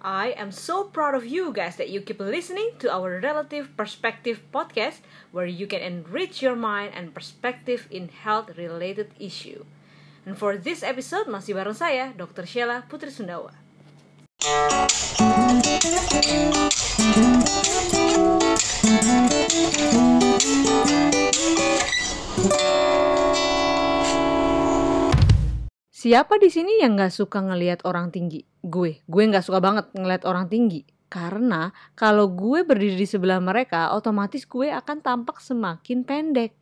I am so proud of you guys that you keep listening to our Relative Perspective podcast where you can enrich your mind and perspective in health related issue. And for this episode masih bareng saya Dr. Sheila Putri Sundawa. Siapa di sini yang nggak suka ngelihat orang tinggi? Gue, gue nggak suka banget ngelihat orang tinggi. Karena kalau gue berdiri di sebelah mereka, otomatis gue akan tampak semakin pendek.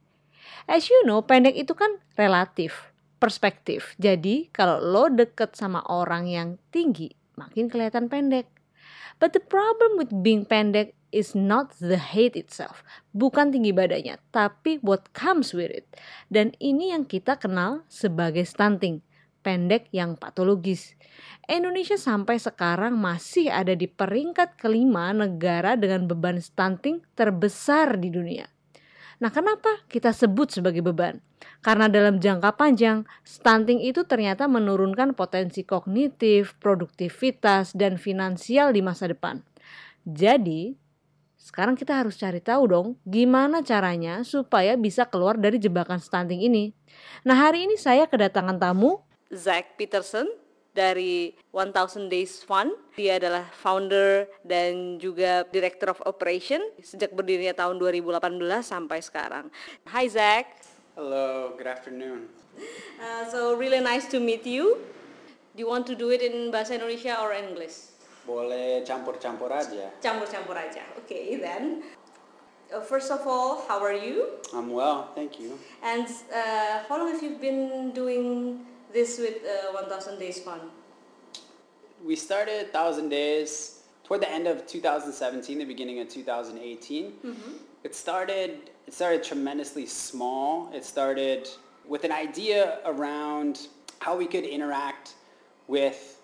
As you know, pendek itu kan relatif, perspektif. Jadi kalau lo deket sama orang yang tinggi, makin kelihatan pendek. But the problem with being pendek is not the height itself, bukan tinggi badannya, tapi what comes with it. Dan ini yang kita kenal sebagai stunting pendek yang patologis. Indonesia sampai sekarang masih ada di peringkat kelima negara dengan beban stunting terbesar di dunia. Nah, kenapa kita sebut sebagai beban? Karena dalam jangka panjang, stunting itu ternyata menurunkan potensi kognitif, produktivitas, dan finansial di masa depan. Jadi, sekarang kita harus cari tahu dong gimana caranya supaya bisa keluar dari jebakan stunting ini. Nah, hari ini saya kedatangan tamu Zach Peterson dari 1000 Days Fund. Dia adalah founder dan juga director of operation sejak berdirinya tahun 2018 sampai sekarang. Hi Zach. Hello, good afternoon. Uh, so really nice to meet you. Do you want to do it in bahasa Indonesia or English? Boleh campur-campur aja. Campur-campur aja. Okay, then. Uh, first of all, how are you? I'm well, thank you. And uh, how long have you been doing this with uh, 1000 Days Fund? We started 1000 Days toward the end of 2017, the beginning of 2018. Mm-hmm. It started it started tremendously small. It started with an idea around how we could interact with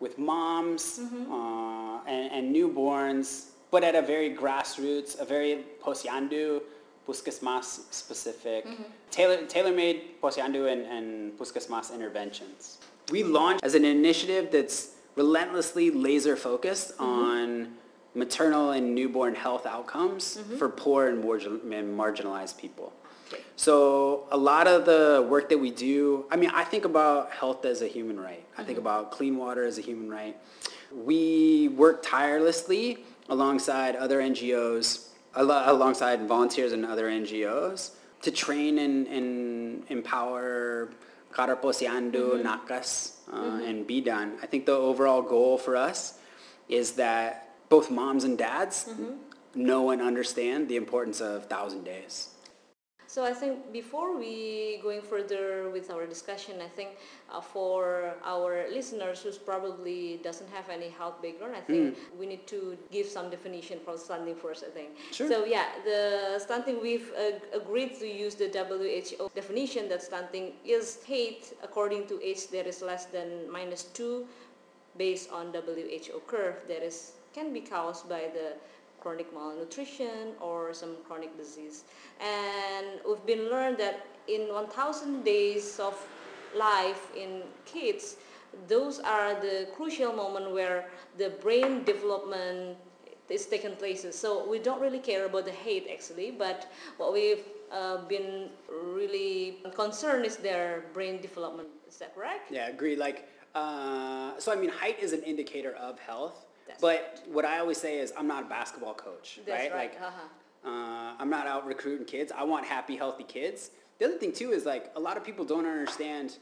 with moms mm-hmm. uh, and, and newborns, but at a very grassroots, a very posyandu Puskesmas specific, mm-hmm. tailor, tailor-made Posyandu and, and Puskesmas interventions. We launched as an initiative that's relentlessly laser focused mm-hmm. on maternal and newborn health outcomes mm-hmm. for poor and, and marginalized people. So a lot of the work that we do, I mean, I think about health as a human right. I think mm-hmm. about clean water as a human right. We work tirelessly alongside other NGOs alongside volunteers and other NGOs to train and, and empower kader posyandu, mm-hmm. Nakes, uh, mm-hmm. and Bidan. I think the overall goal for us is that both moms and dads mm-hmm. know and understand the importance of Thousand Days. So I think before we going further with our discussion, I think uh, for our listeners who probably doesn't have any health background, I think mm. we need to give some definition for stunting first. I think. Sure. So yeah, the stunting we've uh, agreed to use the WHO definition that stunting is height according to age that is less than minus two, based on WHO curve that is can be caused by the chronic malnutrition or some chronic disease. And we've been learned that in 1,000 days of life in kids, those are the crucial moment where the brain development is taking places. So we don't really care about the height actually, but what we've uh, been really concerned is their brain development. Is that correct? Yeah, agree. Like, uh, so I mean, height is an indicator of health but what I always say is, I'm not a basketball coach, That's right? right. Like, uh-huh. uh, I'm not out recruiting kids. I want happy, healthy kids. The other thing too is like a lot of people don't understand.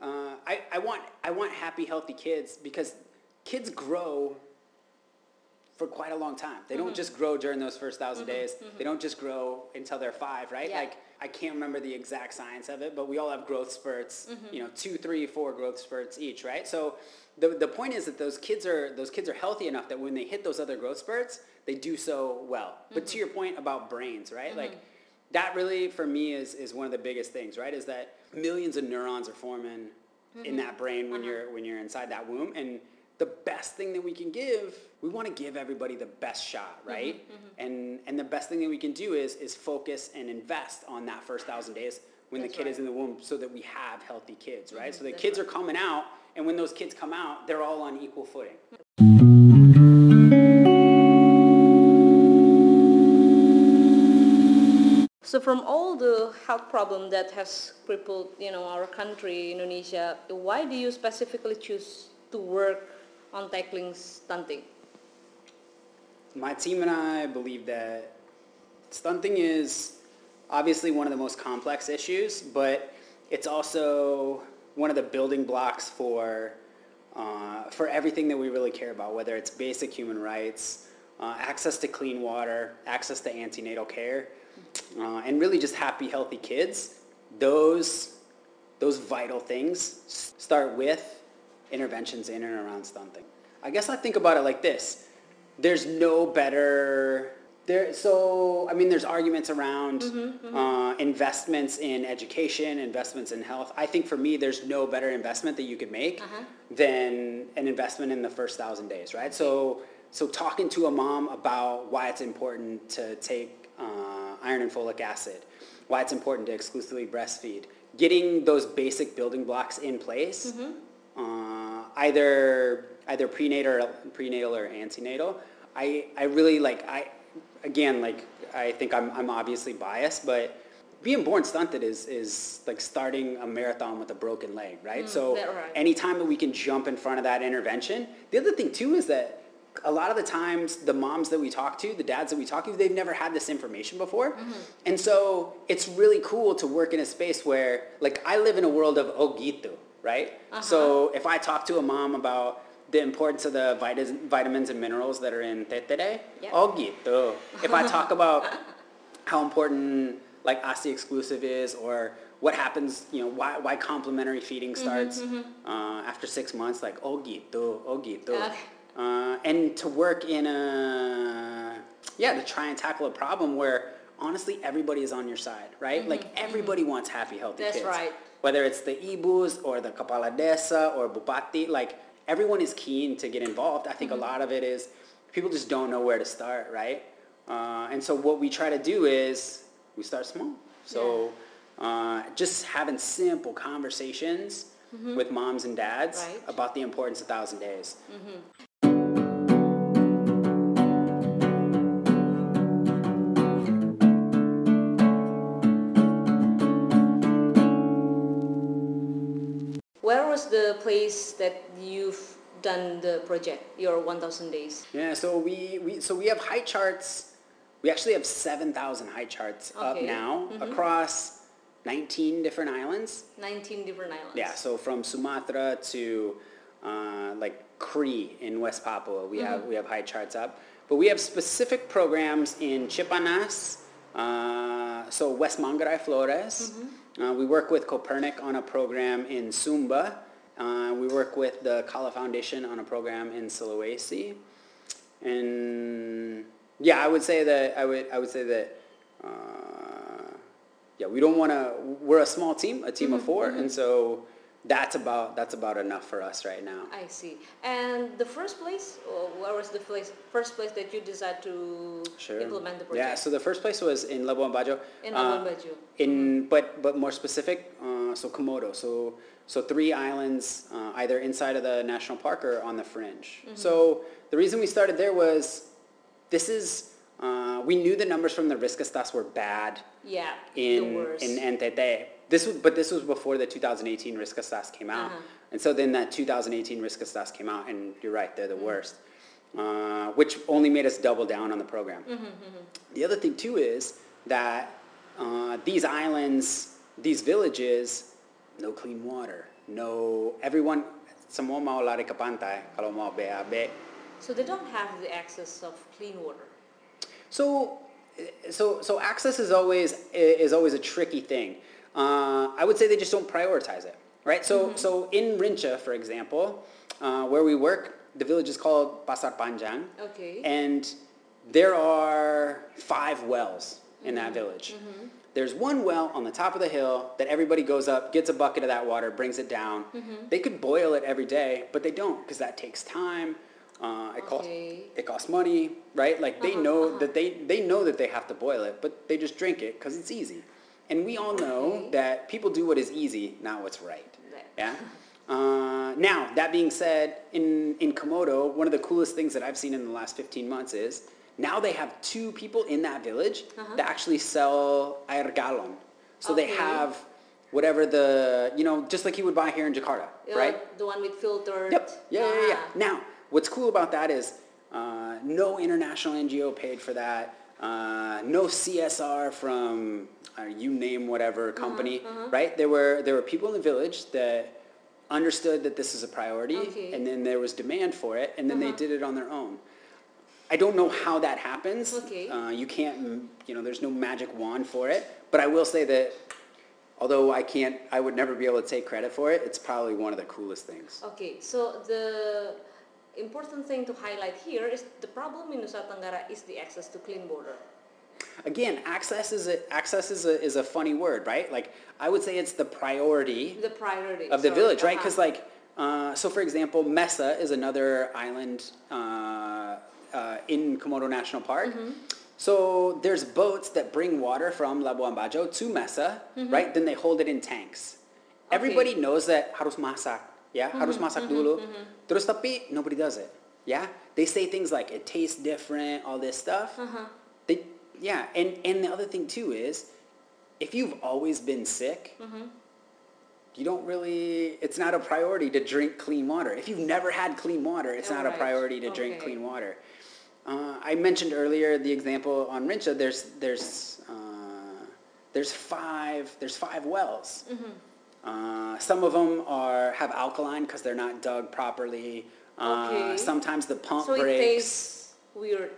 Uh, I, I want I want happy, healthy kids because kids grow for quite a long time. They mm-hmm. don't just grow during those first 1000 mm-hmm. days. Mm-hmm. They don't just grow until they're five, right? Yeah. Like I can't remember the exact science of it, but we all have growth spurts. Mm-hmm. You know, two, three, four growth spurts each, right? So the, the point is that those kids are those kids are healthy enough that when they hit those other growth spurts, they do so well. Mm-hmm. But to mm-hmm. your point about brains, right? Mm-hmm. Like that really for me is is one of the biggest things, right? Is that millions of neurons are forming mm-hmm. in that brain when uh-huh. you're when you're inside that womb and the best thing that we can give, we want to give everybody the best shot, mm-hmm, right? Mm-hmm. And and the best thing that we can do is is focus and invest on that first thousand days when That's the kid right. is in the womb, so that we have healthy kids, right? So the That's kids right. are coming out and when those kids come out, they're all on equal footing. So from all the health problem that has crippled, you know, our country, Indonesia, why do you specifically choose to work on tackling stunting? My team and I believe that stunting is obviously one of the most complex issues, but it's also one of the building blocks for uh, for everything that we really care about, whether it's basic human rights, uh, access to clean water, access to antenatal care, uh, and really just happy, healthy kids. Those those vital things start with interventions in and around stunting. I guess I think about it like this: there's no better there, so I mean, there's arguments around mm-hmm, mm-hmm. Uh, investments in education, investments in health. I think for me, there's no better investment that you could make uh-huh. than an investment in the first thousand days, right? So, so talking to a mom about why it's important to take uh, iron and folic acid, why it's important to exclusively breastfeed, getting those basic building blocks in place, mm-hmm. uh, either either prenatal, prenatal or antenatal. I, I really like I again, like I think I'm, I'm obviously biased, but being born stunted is is like starting a marathon with a broken leg, right? Mm, so right. anytime that we can jump in front of that intervention. The other thing too is that a lot of the times the moms that we talk to, the dads that we talk to, they've never had this information before. Mm-hmm. And so it's really cool to work in a space where like I live in a world of ogito, right? Uh-huh. So if I talk to a mom about the importance of the vitamins and minerals that are in TTD. Yep. Oh gitu. If I talk about how important like ASI exclusive is or what happens, you know, why, why complementary feeding mm-hmm, starts mm-hmm, mm-hmm. Uh, after six months, like oh gitu, oh gitu. Uh, and to work in a, yeah, to try and tackle a problem where honestly everybody is on your side, right? Mm-hmm, like mm-hmm. everybody wants happy, healthy That's kids. That's right. Whether it's the ibus or the kapala desa or bupati, like everyone is keen to get involved. I think mm-hmm. a lot of it is people just don't know where to start, right? Uh, and so what we try to do is we start small. So yeah. uh, just having simple conversations mm-hmm. with moms and dads right. about the importance of Thousand Days. Mm-hmm. Place that you've done the project, your 1,000 days? Yeah, so we, we so we have high charts. We actually have 7,000 high charts okay. up now mm-hmm. across 19 different islands. 19 different islands. Yeah, so from Sumatra to uh, like Kri in West Papua, we mm-hmm. have we have high charts up. But we have specific programs in Cipanas, uh, so West Manggarai Flores. Mm-hmm uh, we work with Copernic on a program in Sumba. Uh, we work with the Kala Foundation on a program in Sulawesi. And yeah, I would say that I would I would say that uh, yeah, we don't want to. We're a small team, a team mm-hmm, of 4 mm-hmm. and so that's about that's about enough for us right now. I see. And the first place, where was the place, first place that you decided to sure. implement the project? Yeah, so the first place was in Labuan Bajo. In Labuan uh, Bajo. In mm-hmm. but but more specific, uh, so Komodo. So so three islands, uh, either inside of the national park or on the fringe. Mm-hmm. So the reason we started there was, this is. Uh, we knew the numbers from the risk Riskesdas were bad. Yeah, in in NTT this was, but this was before the 2018 risk Riskesdas came out. Uh-huh. And so then that 2018 risk Riskesdas came out, and you're right, they're the mm-hmm. worst. Uh, which only made us double down on the program. Mm-hmm, mm-hmm. The other thing too is that uh, these islands, these villages, no clean water, no everyone. Semua mau lari ke pantai kalau mau BAB. So they don't have the access of clean water. So, so, so access is always is always a tricky thing. Uh, I would say they just don't prioritize it, right? So, mm-hmm. so in Rinca, for example, uh, where we work, the village is called Pasar Panjang. Okay. And there are five wells in mm-hmm. that village. Mm-hmm. There's one well on the top of the hill that everybody goes up, gets a bucket of that water, brings it down. Mm-hmm. They could boil it every day, but they don't because that takes time. Uh, it okay. costs it costs money, right? Like they uh-huh, know uh-huh. that they they know that they have to boil it, but they just drink it because it's easy. And we all know that people do what is easy, not what's right. Yeah. Uh, now, that being said, in, in Komodo, one of the coolest things that I've seen in the last 15 months is Now they have two people in that village Uh-huh. that actually sell air galon. So they have whatever the, you know, just like you would buy here in Jakarta, Uh, right? The one with filtered. Yep. Yeah, yeah, yeah. Ah. Now, what's cool about that is uh, no international NGO paid for that. Uh, no CSR from uh, you name whatever Uh-huh, company, right? There were there were people in the village that understood that this is a priority, Okay. Uh-huh. and then there was demand for it, and then they did it on their own. I don't know how that happens. Okay. Uh, you can't, mm, you know, there's no magic wand for it. But I will say that, although I can't, I would never be able to take credit for it. It's probably one of the coolest things. Okay, so the important thing to highlight here is the problem in Nusa Tenggara is the access to clean water. Again, access is a, access is a, is a funny word, right? Like I would say it's the priority The priority of the sorry, village, right? uh-huh. Because like, uh, so for example, Mesa is another island uh, uh, in Komodo National Park. Mm-hmm. So there's boats that bring water from Labuan Bajo to Mesa, mm-hmm. right? Then they hold it in tanks. Everybody knows that harus masak, yeah? Mm-hmm. Harus masak mm-hmm. dulu. Terus tapi nobody does it, yeah? They say things like it tastes different, all this stuff. Uh-huh. They, yeah, and, and the other thing too is, if you've always been sick, you don't really, it's not a priority to drink clean water. If you've never had clean water, it's not a priority to drink okay. clean water. Uh, I mentioned earlier the example on Rinca, there's, there's, uh, there's five, there's five wells. Mm-hmm. Uh, some of them are, have alkaline because they're not dug properly. Uh, Okay. Sometimes the pump So it breaks. tastes weird.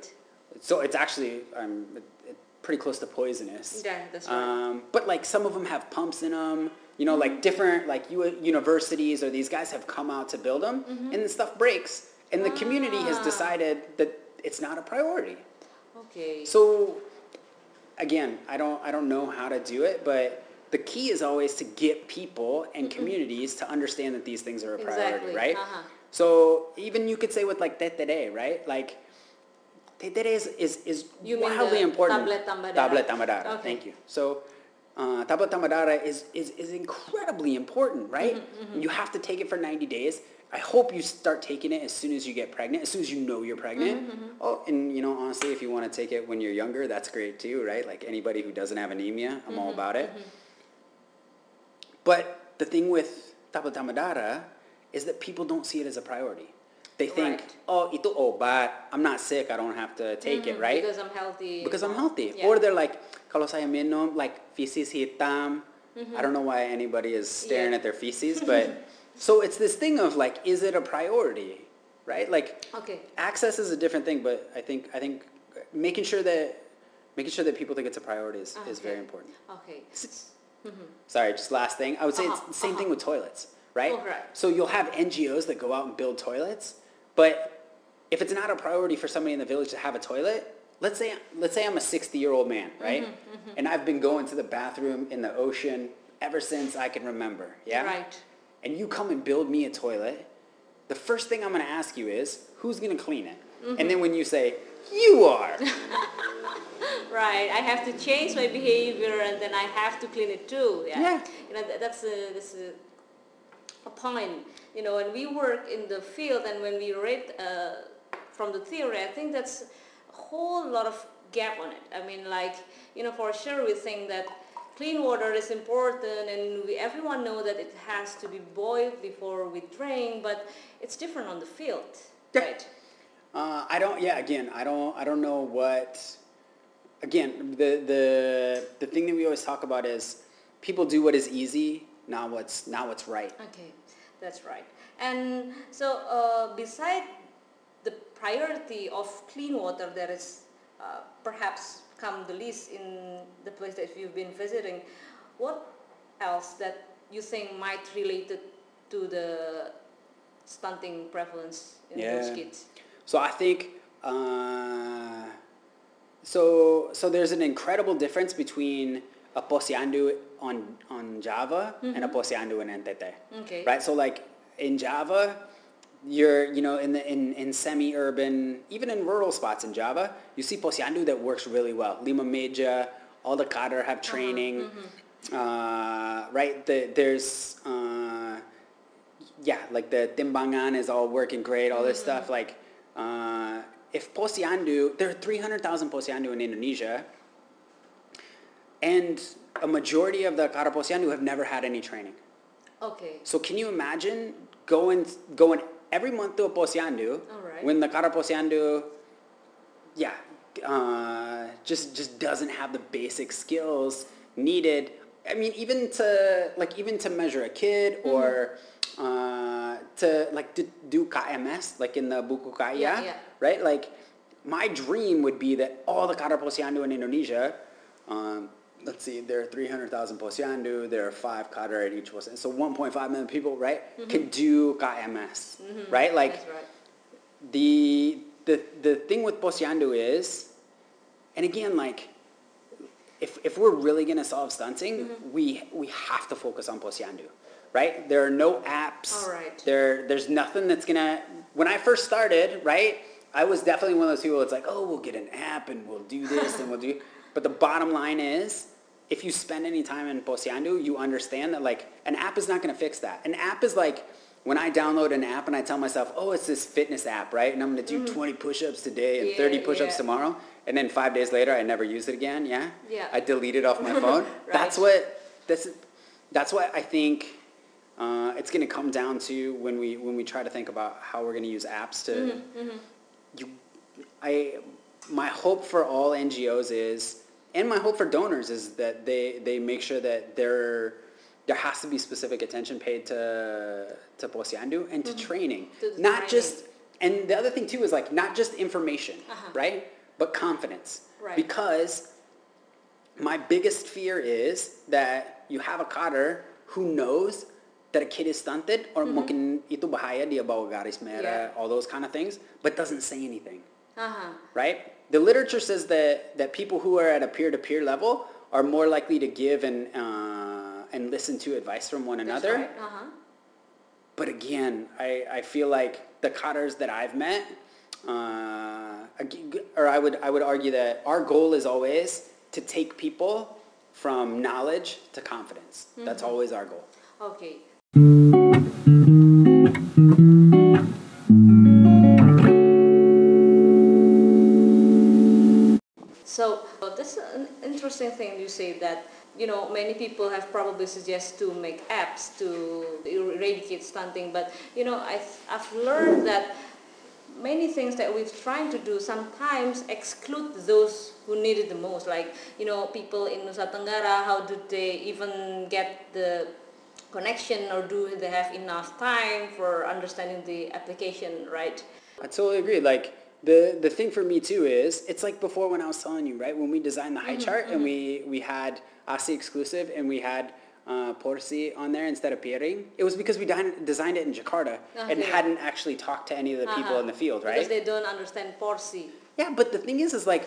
So it's actually um, it, it, pretty close to poisonous. Yeah, that's right. Um, but like some of them have pumps in them. You know, like different like u- universities or these guys have come out to build them, and the stuff breaks, and the community has Ah. decided that it's not a priority. Okay. So again, I don't I don't know how to do it, but the key is always to get people and communities to understand that these things are a priority, Exactly, right? uh-huh. So even you could say with like TTD, right? Like TTD is is, is You wildly important. tablet tambah darah. Tablet tambah darah. Okay. Thank you. So uh, tablet tambah darah is, is is incredibly important, right? Mm-hmm, You have to take it for 90 days. I hope you start taking it as soon as you get pregnant, as soon as you know you're pregnant. Mm-hmm, Oh, and you know, honestly, if you want to take it when you're younger, that's great too, right? Like anybody who doesn't have anemia, I'm Mm-hmm, all about it. But the thing with tablet tambah darah is that people don't see it as a priority. They think, Right. oh, itu obat. I'm not sick. I don't have to take it, right? Because I'm healthy. because I'm healthy. Yeah. Or they're like, kalau saya minum like feces hitam. I don't know why anybody is staring Yeah. at their feces, but so it's this thing of like, is it a priority, right? Like, Okay. access is a different thing, but I think I think making sure that making sure that people think it's a priority is, is very Okay. important. Okay. Sorry, just last thing. I would say Uh-huh, it's the same thing uh-huh. with toilets, right? Oh, right. So you'll have NGOs that go out and build toilets, but if it's not a priority for somebody in the village to have a toilet, let's say let's say I'm a 60 year old man, right? Mm-hmm, And I've been going to the bathroom in the ocean ever since I can remember, yeah? Right. And you come and build me a toilet, the first thing I'm going to ask you is, who's going to clean it? Mm-hmm. And then when you say, you are, Right. I have to change my behavior, and then I have to clean it too. Yeah. Yeah. You know, that's a that's a, a point. You know, when we work in the field and when we read uh, from the theory, I think that's a whole lot of gap on it. I mean, like you know, for sure we think that clean water is important, and we everyone know that it has to be boiled before we drink, but it's different on the field, Yeah. right? Uh, I don't. Yeah. Again, I don't. I don't know what. Again, the the the thing that we always talk about is people do what is easy, not what's not what's right. Okay, that's right. And so, uh, beside the priority of clean water there is uh, perhaps come the least in the place that you've been visiting, what else that you think might relate to the stunting prevalence in those kids? So I think. Uh, so so there's an incredible difference between a posyandu on on Java and a posyandu in NTT. Okay. Right. So like in Java, you're you know in the in, in semi-urban even in rural spots in Java, you see posyandu that works really well. Lima Meja, all the cadre have training. Uh, right. The, there's uh, yeah, like the timbangan is all working great, all this stuff. Like, uh, if posyandu, there are 300,000 posyandu in Indonesia, and a majority of the kader posyandu have never had any training. Okay. So can you imagine going going every month to a posyandu Alright. when the kader posyandu, yeah, uh, just just doesn't have the basic skills needed. I mean, even to like even to measure a kid Mm-hmm. or uh, to like to do KMS like in the buku KIA, Yeah, yeah. right? Like my dream would be that all the kader posyandu in Indonesia. Um, Let's see, there are 300,000 posyandu, there are five kader at each posyandu. So 1.5 million people, right, mm-hmm. can do KMS, mm-hmm. right? Like right. the the the thing with posyandu is, and again, like if if we're really gonna solve stunting, mm-hmm. we we have to focus on posyandu, right? There are no apps. All right. There there's nothing that's gonna. When I first started, right, I was definitely one of those people. It's like, oh, we'll get an app and we'll do this and we'll do. But the bottom line is. If you spend any time in Posyandu, you understand that like an app is not going to fix that. An app is like when I download an app and I tell myself, oh, it's this fitness app, right? And I'm going to do mm-hmm. 20 push-ups today and Yeah, 30 push-ups yeah. tomorrow. And then five days later, I never use it again. Yeah. Yeah. I delete it off my phone. That's what that's that's what I think uh, it's going to come down to when we when we try to think about how we're going to use apps to. Mm-hmm, mm-hmm. You, I my hope for all NGOs is, and my hope for donors is that they they make sure that there there has to be specific attention paid to to Posyandu and to training, To not training. just. And the other thing too is like not just information, Uh-huh. right? But confidence, Right. because my biggest fear is that you have a kader who knows that a kid is stunted or mungkin itu bahaya dia bawa garis merah, Mm-hmm. All those kind of things, but doesn't say anything, Uh-huh. right? The literature says that, that people who are at a peer-to-peer level are more likely to give and, uh, and listen to advice from one another. right. Uh-huh. But again, I, I feel like the kaders that I've met, uh, or I would, I would argue that our goal is always to take people from knowledge to confidence. That's always our goal. Okay. Interesting thing you say that you know many people have probably suggest to make apps to eradicate stunting, but you know I I've learned that many things that we're trying to do sometimes exclude those who need it the most. Like you know people in Nusa Tenggara, how do they even get the connection or do they have enough time for understanding the application right I totally agree. Like the the thing for me too is it's like before when I was telling you right when we designed the high chart and we we had ASI exclusive and we had uh, Porsi on there instead of Piring. It was because we designed it in Jakarta and hadn't actually talked to any of the people Uh-huh. in the field, right? because they don't understand porsi Yeah, but the thing is, is like,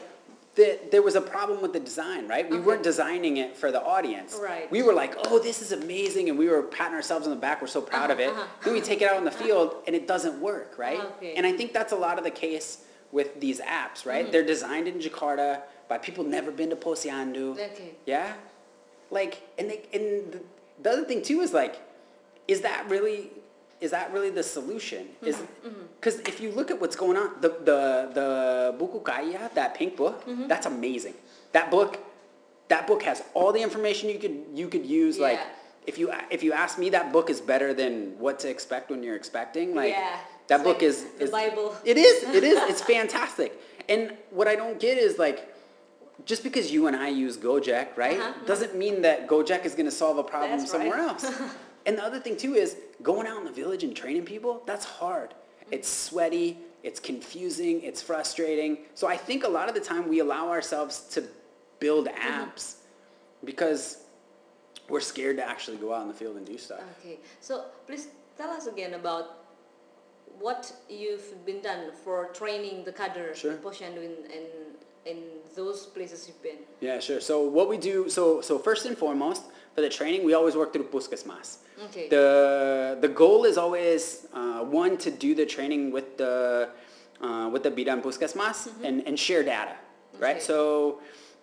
the, there was a problem with the design, right? We weren't designing it for the audience. Right. We were like, oh, this is amazing, and we were patting ourselves on the back. We're so proud of it. Uh-huh, Then we take it out in the field, and it doesn't work, right? Okay. And I think that's a lot of the case with these apps, right? Mm-hmm. They're designed in Jakarta by people never been to Posyandu. Okay. Yeah, like, and they, and the, the other thing too is like, is that really, is that really the solution? Is Mm-hmm, because if you look at what's going on, the the the buku KIA, that pink book, Mm-hmm. that's amazing. That book, that book has all the information you could you could use. Like, if you if you ask me, that book is better than what to expect when you're expecting. Like, Yeah. That It's book like is the is Bible. It is. It is. It's fantastic. And what I don't get is like, just because you and I use Gojek, right, Uh-huh, doesn't mean that Gojek is going to solve a problem That's somewhere right. else. and the other thing too is going out in the village and training people. That's hard. It's sweaty. It's confusing. It's frustrating. So I think a lot of the time we allow ourselves to build Mm-hmm. apps because we're scared to actually go out in the field and do stuff. okay so please tell us again about what you've been done for training the cadre Sure. in in, in in those places you've been Yeah, sure. So what we do, so so first and foremost, for the training, we always work through Puskesmas. Okay. The the goal is always uh, one to do the training with the uh, with the Bidan Puskesmas and, and share data, right? Okay. So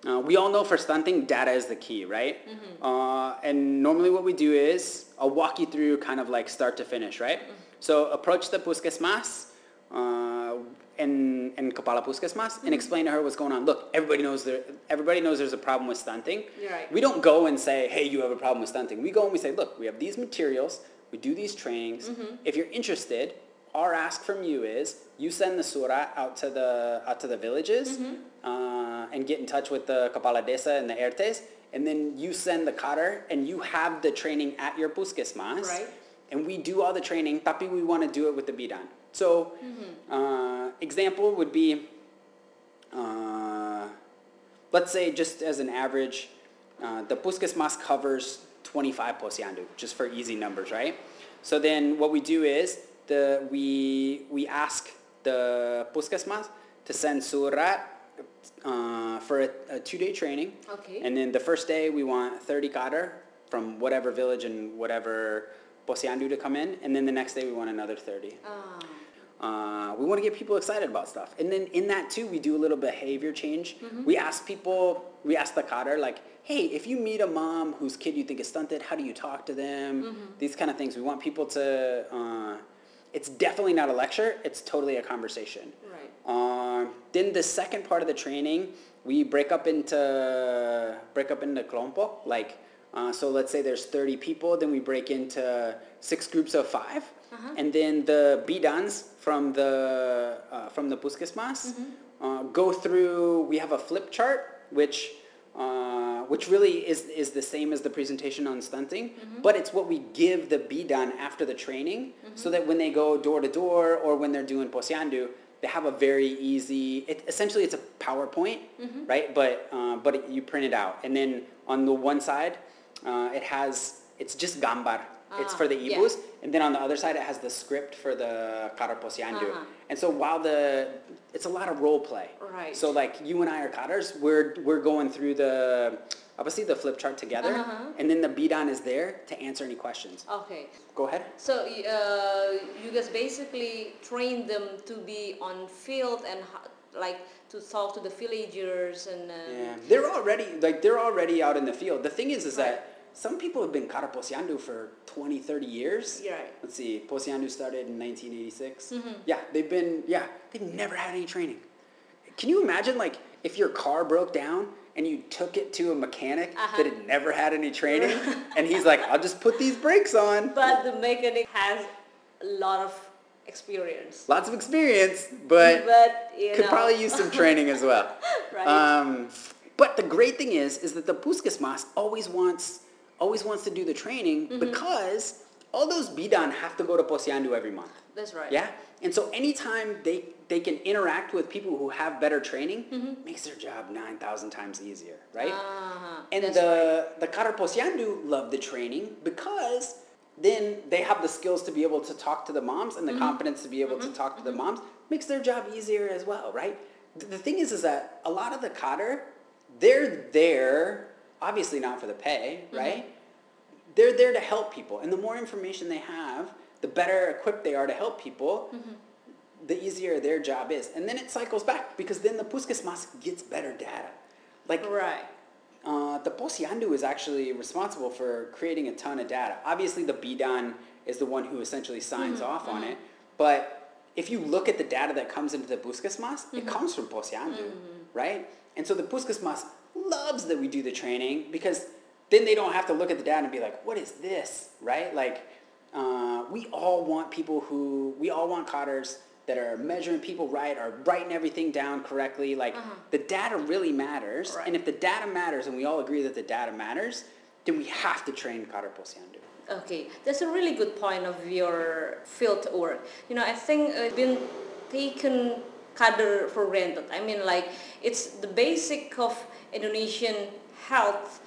uh, we all know for stunting, data is the key, right? Mm-hmm. Uh, and normally what we do is I'll walk you through kind of like start to finish, right? Mm-hmm. So approach the Puskesmas. Uh, uh, in, in Kepala Puskesmas and explain to her what's going on. Look, everybody knows there, everybody knows there's a problem with stunting. Right. We don't go and say, hey, you have a problem with stunting. We go and we say, look, we have these materials, we do these trainings. If you're interested, our ask from you is you send the surah out to the out to the villages uh, and get in touch with the Kepala Desa and the ERTES, and then you send the kader and you have the training at your Puskesmas Right. and we do all the training, tapi we want to do it with the bidan. So, uh, example would be, uh, let's say just as an average, uh, the Puskesmas covers 25 posyandu, just for easy numbers, right? So then what we do is the we we ask the Puskesmas to send surat uh, for a, a two-day training. Okay. And then the first day we want 30 kader from whatever village and whatever posyandu to come in, and then the next day we want another 30. Ah, Uh, we want to get people excited about stuff. And then in that too, we do a little behavior change. We ask people, we ask the kader, like, hey, if you meet a mom whose kid you think is stunted, how do you talk to them? These kind of things. We want people to, uh, it's definitely not a lecture, it's totally a conversation. right. Uh, then the second part of the training, we break up into break up into kelompok. Like, uh, so let's say there's 30 people, then we break into six groups of 5 uh-huh. and then the bidans from the uh, from the puskesmas uh, go through. We have a flip chart, which. Uh, which really is, is the same as the presentation on stunting, but it's what we give the bidan after the training so that when they go door to door or when they're doing posyandu, they have a very easy, it, essentially it's a PowerPoint, right? But, uh, but it, you print it out. And then on the one side, uh, it has, it's just gambar. It's Ah, for the yeah. ibus. And then on the other side, it has the script for the kader posyandu. Uh-huh. And so while the, it's a lot of role play. Right. So like you and I are kaders, we're, we're going through the, obviously the flip chart together. Uh-huh. And then the bidan is there to answer any questions. Okay. Go ahead. So uh, you guys basically train them to be on field and like to talk to the villagers and uh, Yeah, they're already like they're already out in the field. The thing is, is Right. that some people have been kader for 20, 30 years. Right. Let's see, posyandu started in 1986. Mm-hmm. Yeah, they've been yeah they've never had any training. Can you imagine like if your car broke down and you took it to a mechanic Uh-huh. that had never had any training, and he's like, I'll just put these brakes on. But the mechanic has a lot of experience. Lots of experience, but But you could know, probably use some training as well. Right. Um, but the great thing is, is that the Puskesmas always wants, always wants to do the training Mm-hmm. because all those bidan have to go to Posyandu every month. That's right. Yeah, and so anytime they they can interact with people who have better training, Mm-hmm. makes their job nine thousand times easier, right? Uh-huh. And That's the right. the love the training because then they have the skills to be able to talk to the moms and the Mm-hmm. confidence to be able to talk to the moms makes their job easier as well, right? The, the thing is, is that a lot of the Kader, they're there obviously not for the pay, Mm-hmm. right? They're there to help people, and the more information they have, the better equipped they are to help people. Mm-hmm. The easier their job is, and then it cycles back because then the Puskesmas gets better data. Like Right. uh, the Posyandu is actually responsible for creating a ton of data. Obviously, the Bidan is the one who essentially signs off on it. But if you look at the data that comes into the Puskesmas, it mm-hmm. comes from Posyandu, mm-hmm. right? And so the Puskesmas loves that we do the training because then they don't have to look at the data and be like, what is this, right? Like, uh, we all want people who, we all want kaders that are measuring people right, are writing everything down correctly. Like, uh-huh. the data really matters. Right. And if the data matters, and we all agree that the data matters, then we have to train Kader Posyandu. Okay, that's a really good point of your field work. You know, I think it's been taken cadre for granted. I mean, like it's the basic of Indonesian health.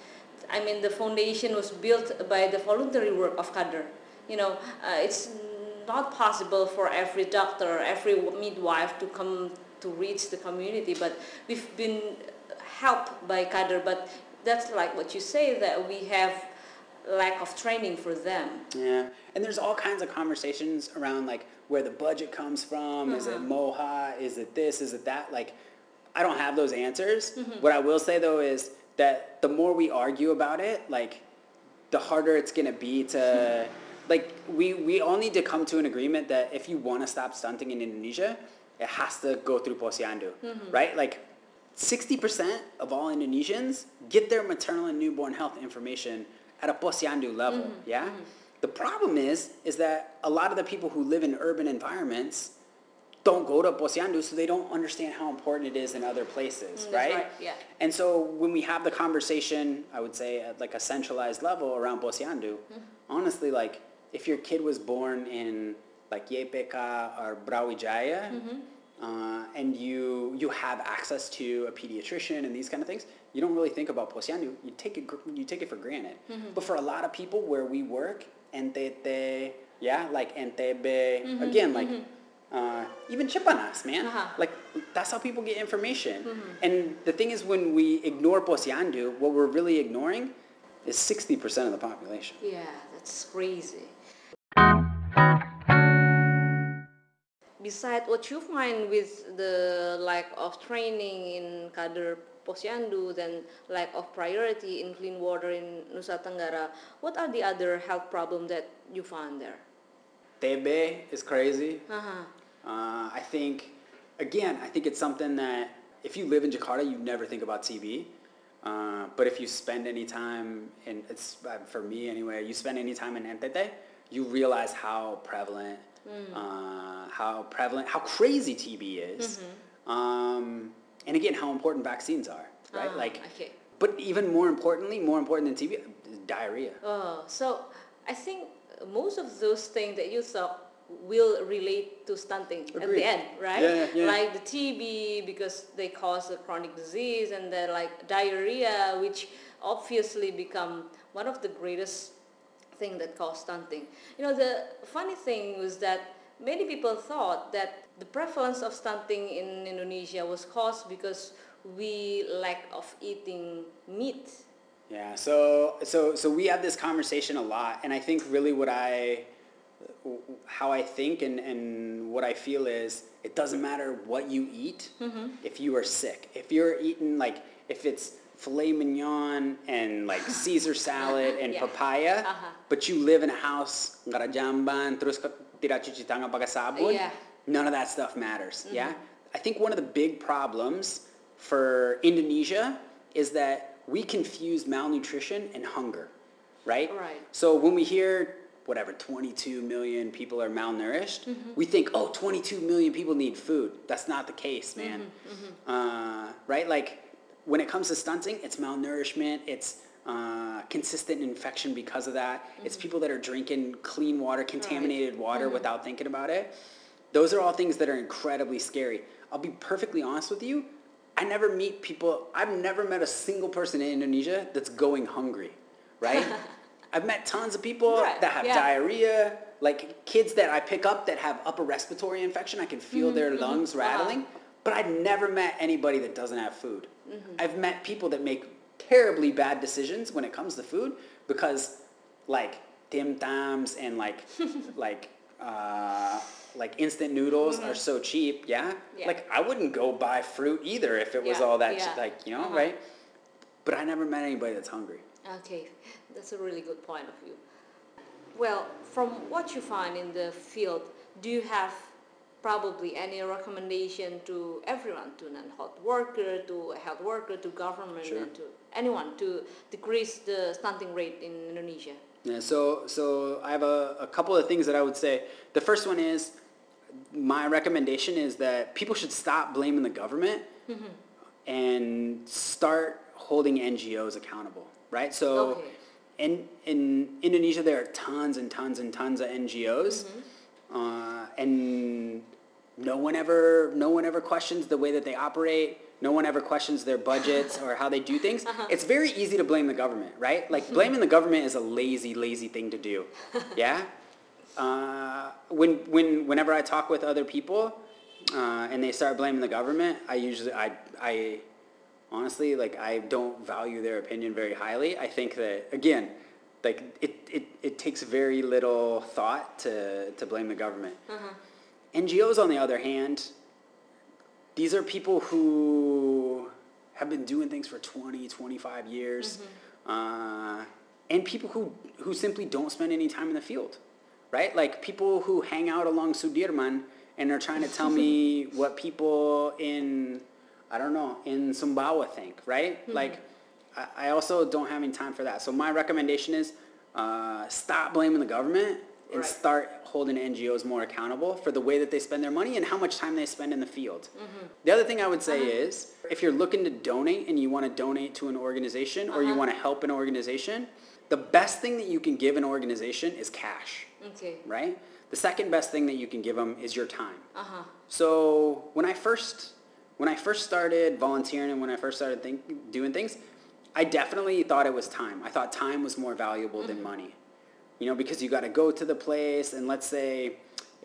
I mean, the foundation was built by the voluntary work of cadre. You know, uh, it's not possible for every doctor, every midwife to come to reach the community, but we've been helped by cadre. But that's like what you say that we have lack of training for them. Yeah, and there's all kinds of conversations around like where the budget comes from. Is it mm-hmm. MOHA? Is it this? Is it that? Like, I don't have those answers. Mm-hmm. What I will say though is that the more we argue about it, like, the harder it's gonna be to, like, we we all need to come to an agreement that if you want to stop stunting in Indonesia, it has to go through posyandu, mm-hmm. right? Like 60% of all Indonesians get their maternal and newborn health information at a posyandu level, yeah? The problem is, is that a lot of the people who live in urban environments don't go to posyandu, so they don't understand how important it is in other places, that's right? right, yeah. And so when we have the conversation, I would say at like a centralized level around posyandu, Mm-hmm. honestly, like if your kid was born in like YPK or Brawijaya, Mm-hmm. Uh, and you you have access to a pediatrician and these kind of things, you don't really think about posyandu. You take it you take it for granted. Mm-hmm. But for a lot of people where we work, NTT, yeah, like NTB, Mm-hmm. again, like uh, even Cipanas, man. Uh-huh. Like that's how people get information. Mm-hmm. And the thing is, when we ignore posyandu, what we're really ignoring is 60% of the population. Yeah, that's crazy. Besides what you find with the lack of training in Kader Posyandu, then lack of priority in clean water in Nusa Tenggara, what are the other health problems that you found there? TB is crazy. Uh-huh. Uh, I think, again, I think it's something that if you live in Jakarta, you never think about TB. Uh, but if you spend any time in, it's uh, for me anyway, you spend any time in NTT, you realize how prevalent, uh, how prevalent, how crazy TB is. Um, and again, how important vaccines are, right? Ah, like, okay. but even more importantly, more important than TB, diarrhea. Oh, so I think most of those things that you thought will relate to stunting at the end, right? Yeah, yeah. Like the TB because they cause a chronic disease, and then like diarrhea, which obviously become one of the greatest thing that caused stunting. You know, the funny thing was that many people thought that the prevalence of stunting in Indonesia was caused because we lack of eating meat. Yeah, so so so we have this conversation a lot, and I think really what I, how I think and and what I feel is it doesn't matter what you eat mm-hmm. if you are sick. If you're eating like if it's filet mignon and like Caesar salad and Yeah. papaya, Uh-huh. but you live in a house nggak ada jamban terus ke- tidak cuci tangan pakai sabun, Yeah. none of that stuff matters. Yeah, I think one of the big problems for Indonesia is that we confuse malnutrition and hunger, right? Right. So when we hear whatever 22 million people are malnourished, we think, oh, 22 million people need food. That's not the case, man. Uh, right? Like when it comes to stunting, it's malnourishment. It's uh, consistent infection because of that. It's people that are drinking clean water, contaminated water without thinking about it. Those are all things that are incredibly scary. I'll be perfectly honest with you. I never meet people, I've never met a single person in Indonesia that's going hungry, right? I've met tons of people Right, that have yeah. diarrhea, like kids that I pick up that have upper respiratory infection. I can feel their Mm-hmm, lungs rattling, but I've never met anybody that doesn't have food. Mm-hmm. I've met people that make terribly bad decisions when it comes to food because like dim tams and like like uh, like instant noodles are so cheap, yeah? Mm-hmm. Yeah. Like I wouldn't go buy fruit either if it was Yeah, all that yeah. like, you know, Uh-huh. right? But I never met anybody that's hungry. Okay, that's a really good point of view. Well, from what you find in the field, do you have probably any recommendation to everyone, to non-health worker, to health worker, to government, Sure. and to anyone to decrease the stunting rate in Indonesia? Yeah, so so I have a, a couple of things that I would say. The first one is my recommendation is that people should stop blaming the government and start holding NGOs accountable, right? So Okay. in in Indonesia there are tons and tons and tons of NGOs, uh, and no one ever no one ever questions the way that they operate. No one ever questions their budgets or how they do things. It's very easy to blame the government, right? Like blaming the government is a lazy, lazy thing to do. Yeah. Uh, when when whenever I talk with other people, uh, and they start blaming the government, I usually I I honestly like I don't value their opinion very highly. I think that again, like it it, it takes very little thought to to blame the government. NGOs, on the other hand, these are people who have been doing things for 20, 25 years, uh, and people who, who simply don't spend any time in the field, right? Like people who hang out along Sudirman and they're trying to tell me what people in I don't know in Sumbawa think, right? Mm-hmm. Like I, I also don't have any time for that. So my recommendation is uh, stop blaming the government and Right. start holding NGOs more accountable for the way that they spend their money and how much time they spend in the field. Mm-hmm. The other thing I would say Uh-huh. is if you're looking to donate and you want to donate to an organization or you Uh-huh. want to help an organization, the best thing that you can give an organization is cash, Okay. right? The second best thing that you can give them is your time. Uh-huh. So when I first when I first started volunteering and when I first started think, doing things, I definitely thought it was time. I thought time was more valuable than money. You know, because you got to go to the place and let's say,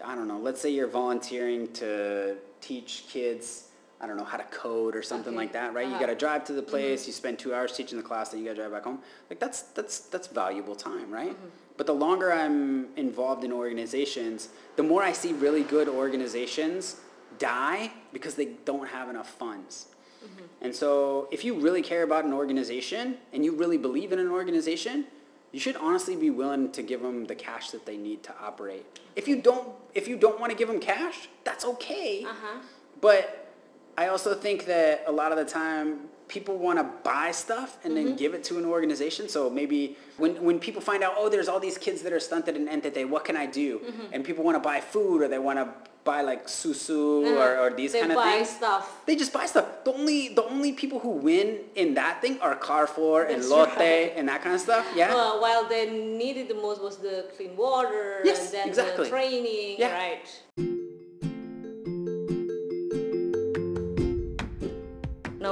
I don't know, let's say you're volunteering to teach kids, I don't know, how to code or something Okay. like that, right? You Uh-huh. got to drive to the mm-hmm. place, you spend two hours teaching the class, then you got to drive back home. Like that's that's that's valuable time, right? Mm-hmm. But the longer I'm involved in organizations, the more I see really good organizations die because they don't have enough funds. Mm-hmm. And so if you really care about an organization and you really believe in an organization, you should honestly be willing to give them the cash that they need to operate. If you don't if you don't want to give them cash, that's okay. Uh-huh. But I also think that a lot of the time people want to buy stuff and then mm-hmm. give it to an organization. So maybe when, when people find out, oh, there's all these kids that are stunted in NTT, what can I do? Mm-hmm. And people want to buy food or they want to buy like susu or, or these they kind of buy things. stuff. They just buy stuff. The only the only people who win in that thing are Carrefour and Lotte right. and that kind of stuff. Yeah. Well, while they needed the most was the clean water Yes, and then exactly. the training, Yeah. right?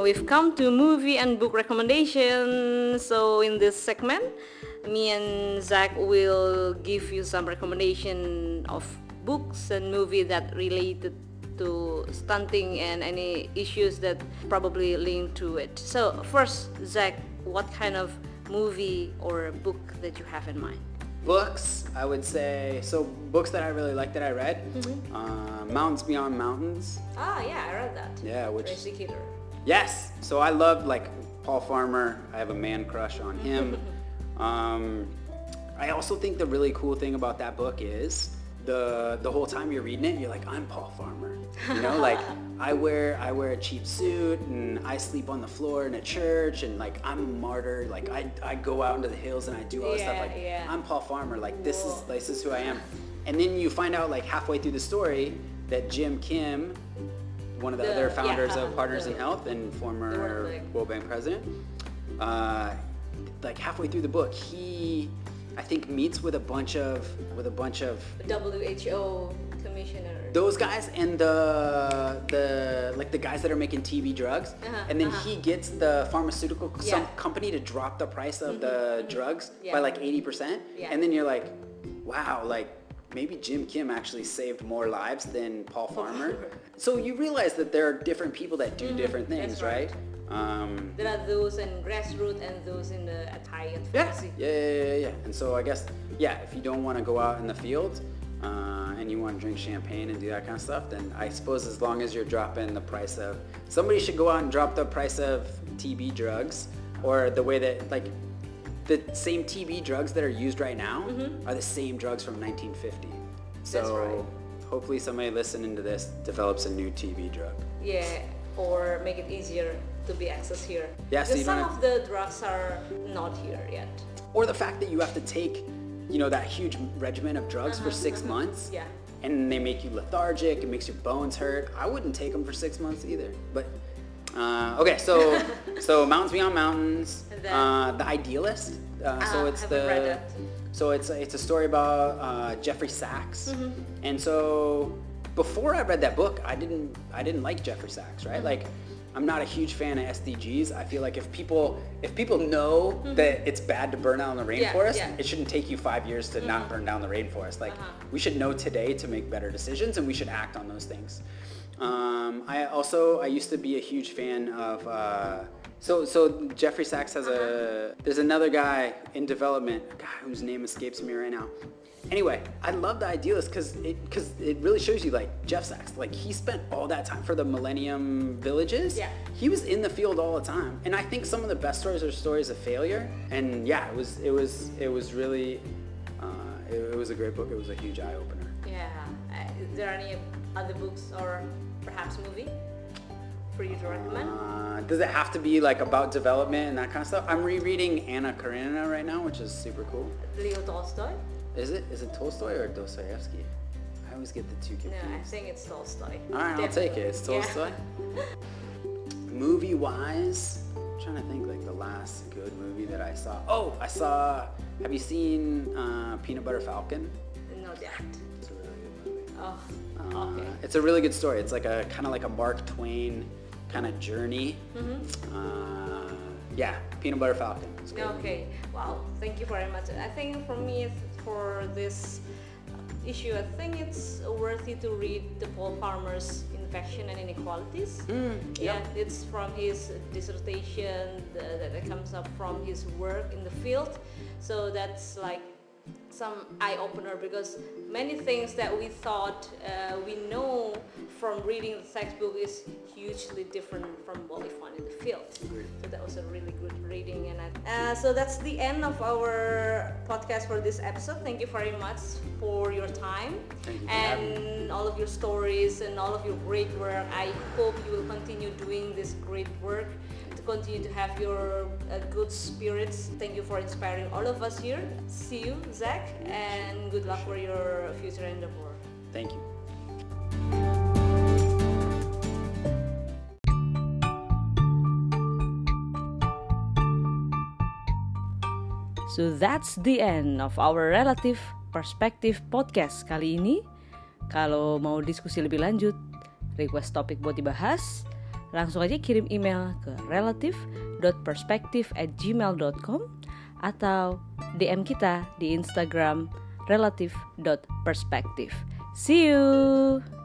Now we've come to movie and book recommendations. So in this segment, me and Zach will give you some recommendation of books and movie that related to stunting and any issues that probably link to it. So first, Zach, what kind of movie or book that you have in mind? Books, I would say. So books that I really like that I read, Mm-hmm. uh, Mountains Beyond Mountains. Ah, yeah, I read that. Yeah, which Tracy Kidder. Yes. So I love like Paul Farmer. I have a man crush on him. um, I also think the really cool thing about that book is the the whole time you're reading it, you're like, I'm Paul Farmer. You know, like I wear I wear a cheap suit and I sleep on the floor in a church and like I'm a martyr. Like I, I go out into the hills and I do all this stuff. Like yeah. I'm Paul Farmer. Like this is this is who I am. And then you find out like halfway through the story that Jim Kim one of the, The- other founders uh, of Partners the- in Health and former World Bank. World Bank president. Uh, like halfway through the book, he, I think, meets with a bunch of with a bunch of WHO commissioner. those guys and the the like the guys that are making TB drugs, Uh-huh, and then uh-huh. he gets the pharmaceutical Yeah. Mm-hmm, company to drop the price of the drugs Yeah. by like eighty percent, and then you're like, wow, like maybe Jim Kim actually saved more lives than Paul Farmer. so you realize that there are different people that do different things, right. right? Um, There are those in grassroots and those in the Italian yeah, pharmacy. yeah, yeah, yeah, yeah. And so I guess, yeah, if you don't want to go out in the field uh, and you want to drink champagne and do that kind of stuff, then I suppose as long as you're dropping the price of, somebody should go out and drop the price of TB drugs or the way that, like, the same TB drugs that are used right now are the same drugs from 1950. So Mm-hmm. right. hopefully somebody listening to this develops a new TB drug. Yeah, or make it easier to be accessed here. Yeah, so because some don't of the drugs are not here yet. or the fact that you have to take you know that huge regimen of drugs for 6 months Uh-huh, Yeah. and they make you lethargic it makes your bones hurt i wouldn't take them for six months either but uh, okay so so mountains beyond mountains uh, the idealist uh, so Ah, it's the so it's it's a story about uh, Jeffrey Sachs, Mm-hmm. and so before I read that book, I didn't I didn't like Jeffrey Sachs, Mm-hmm. right? Like I'm not a huge fan of SDGs. I feel like if people if people know that it's bad to burn down the Mm-hmm. Yeah, rainforest, yeah. Mm-hmm. it shouldn't take you five years to not burn down the rainforest. Like Uh-huh. we should know today to make better decisions, and we should act on those things. Um, I also I used to be a huge fan of. Uh, so so Jeffrey Sachs has a. There's another guy in development, God, whose name escapes me right now. Anyway, I love the idealist because it because it really shows you like Jeff Sachs, like he spent all that time for the Millennium Villages. Yeah. He was in the field all the time, and I think some of the best stories are stories of failure. And yeah, it was it was it was really, uh, it, it was a great book. It was a huge eye opener. Yeah. Uh, is there any other books or perhaps a movie for you to recommend? Uh, does it have to be like about development and that kind of stuff? I'm rereading Anna Karenina right now, which is super cool. Leo Tolstoy? Is it? Is it Tolstoy or Dostoevsky? I always get the two confused. No. I think it's Tolstoy. All right, I'll take it. It's Yeah. Tolstoy. movie wise, I'm trying to think like the last good movie that I saw. Oh, I saw. Have you seen uh, Peanut Butter Falcon? No, that. It's a really good movie. Oh, Uh, okay. It's a really good story. It's like a kind of like a Mark Twain kind of journey. Mm-hmm. Uh, yeah, Peanut Butter Falcon. Okay. Wow. Thank you very much. I think for me, for this issue, I think it's worthy to read the Paul Farmer's Infection and Inequalities. Mm, Yeah, yep. it's from his dissertation that comes up from his work in the field. So that's like some eye opener because many things that we thought uh, we know from reading the textbook is hugely different from what we find in the field. So that was a really good reading, and I, uh, so that's the end of our podcast for this episode. Thank you very much for your time you and all of your stories and all of your great work. I hope you will continue doing this great work continue to have your uh, good spirits. Thank you for inspiring all of us here. See you, Zach, and good luck for your future endeavor. Thank you. So that's the end of our relative perspective podcast kali ini. Kalau mau diskusi lebih lanjut, request topik buat dibahas, langsung aja kirim email ke relative.perspective at gmail.com atau DM kita di Instagram relative.perspective. See you!